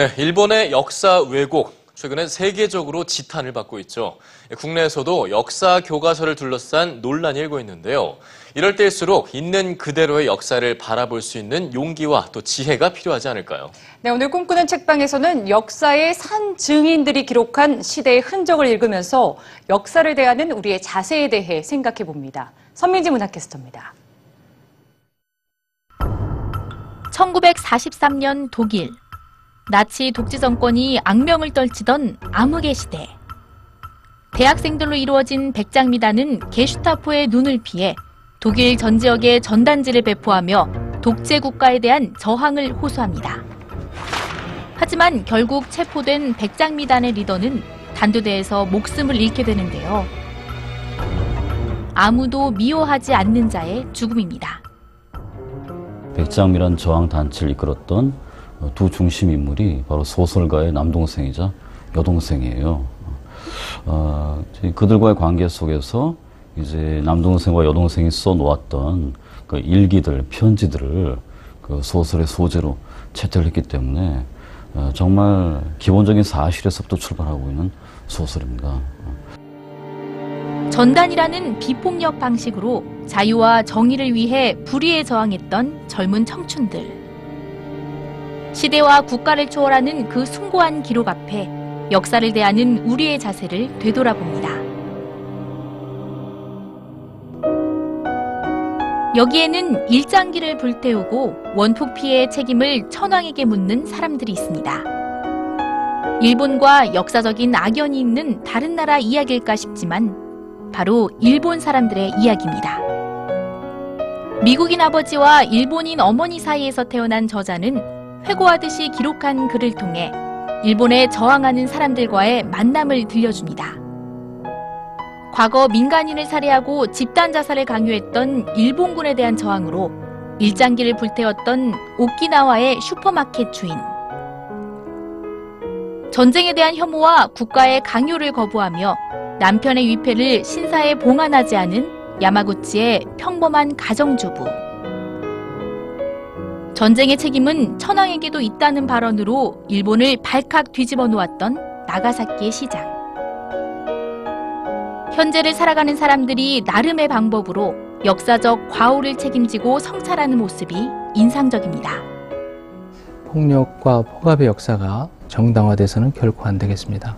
네, 일본의 역사 왜곡. 최근에 세계적으로 지탄을 받고 있죠. 국내에서도 역사 교과서를 둘러싼 논란이 일고 있는데요. 이럴 때일수록 있는 그대로의 역사를 바라볼 수 있는 용기와 또 지혜가 필요하지 않을까요? 네, 오늘 꿈꾸는 책방에서는 역사의 산 증인들이 기록한 시대의 흔적을 읽으면서 역사를 대하는 우리의 자세에 대해 생각해 봅니다. 선민지 문학캐스터입니다. 1943년 독일. 나치 독재 정권이 악명을 떨치던 암흑의 시대. 대학생들로 이루어진 백장미단은 게슈타포의 눈을 피해 독일 전 지역에 전단지를 배포하며 독재 국가에 대한 저항을 호소합니다. 하지만 결국 체포된 백장미단의 리더는 단두대에서 목숨을 잃게 되는데요. 아무도 미워하지 않는 자의 죽음입니다. 백장미란 저항 단체를 이끌었던 두 중심 인물이 바로 소설가의 남동생이자 여동생이에요. 어, 그들과의 관계 속에서 이제 남동생과 여동생이 써놓았던 그 일기들, 편지들을 그 소설의 소재로 채택을 했기 때문에 어, 정말 기본적인 사실에서부터 출발하고 있는 소설입니다. 전단이라는 비폭력 방식으로 자유와 정의를 위해 불의에 저항했던 젊은 청춘들. 시대와 국가를 초월하는 그 숭고한 기록 앞에 역사를 대하는 우리의 자세를 되돌아봅니다. 여기에는 일장기를 불태우고 원폭 피해의 책임을 천황에게 묻는 사람들이 있습니다. 일본과 역사적인 악연이 있는 다른 나라 이야기일까 싶지만 바로 일본 사람들의 이야기입니다. 미국인 아버지와 일본인 어머니 사이에서 태어난 저자는 회고하듯이 기록한 글을 통해 일본에 저항하는 사람들과의 만남을 들려줍니다. 과거 민간인을 살해하고 집단 자살을 강요했던 일본군에 대한 저항으로 일장기를 불태웠던 오키나와의 슈퍼마켓 주인. 전쟁에 대한 혐오와 국가의 강요를 거부하며 남편의 위패를 신사에 봉안하지 않은 야마구치의 평범한 가정주부. 전쟁의 책임은 천황에게도 있다는 발언으로 일본을 발칵 뒤집어 놓았던 나가사키의 시장. 현재를 살아가는 사람들이 나름의 방법으로 역사적 과오를 책임지고 성찰하는 모습이 인상적입니다. 폭력과 폭압의 역사가 정당화돼서는 결코 안 되겠습니다.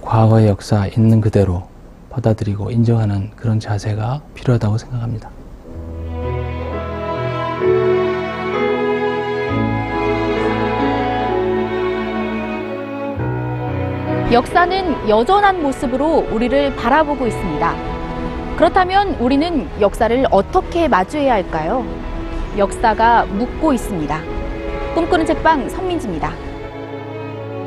과거의 역사 있는 그대로 받아들이고 인정하는 그런 자세가 필요하다고 생각합니다. 역사는 여전한 모습으로 우리를 바라보고 있습니다. 그렇다면 우리는 역사를 어떻게 마주해야 할까요? 역사가 묻고 있습니다. 꿈꾸는 책방 선민지입니다.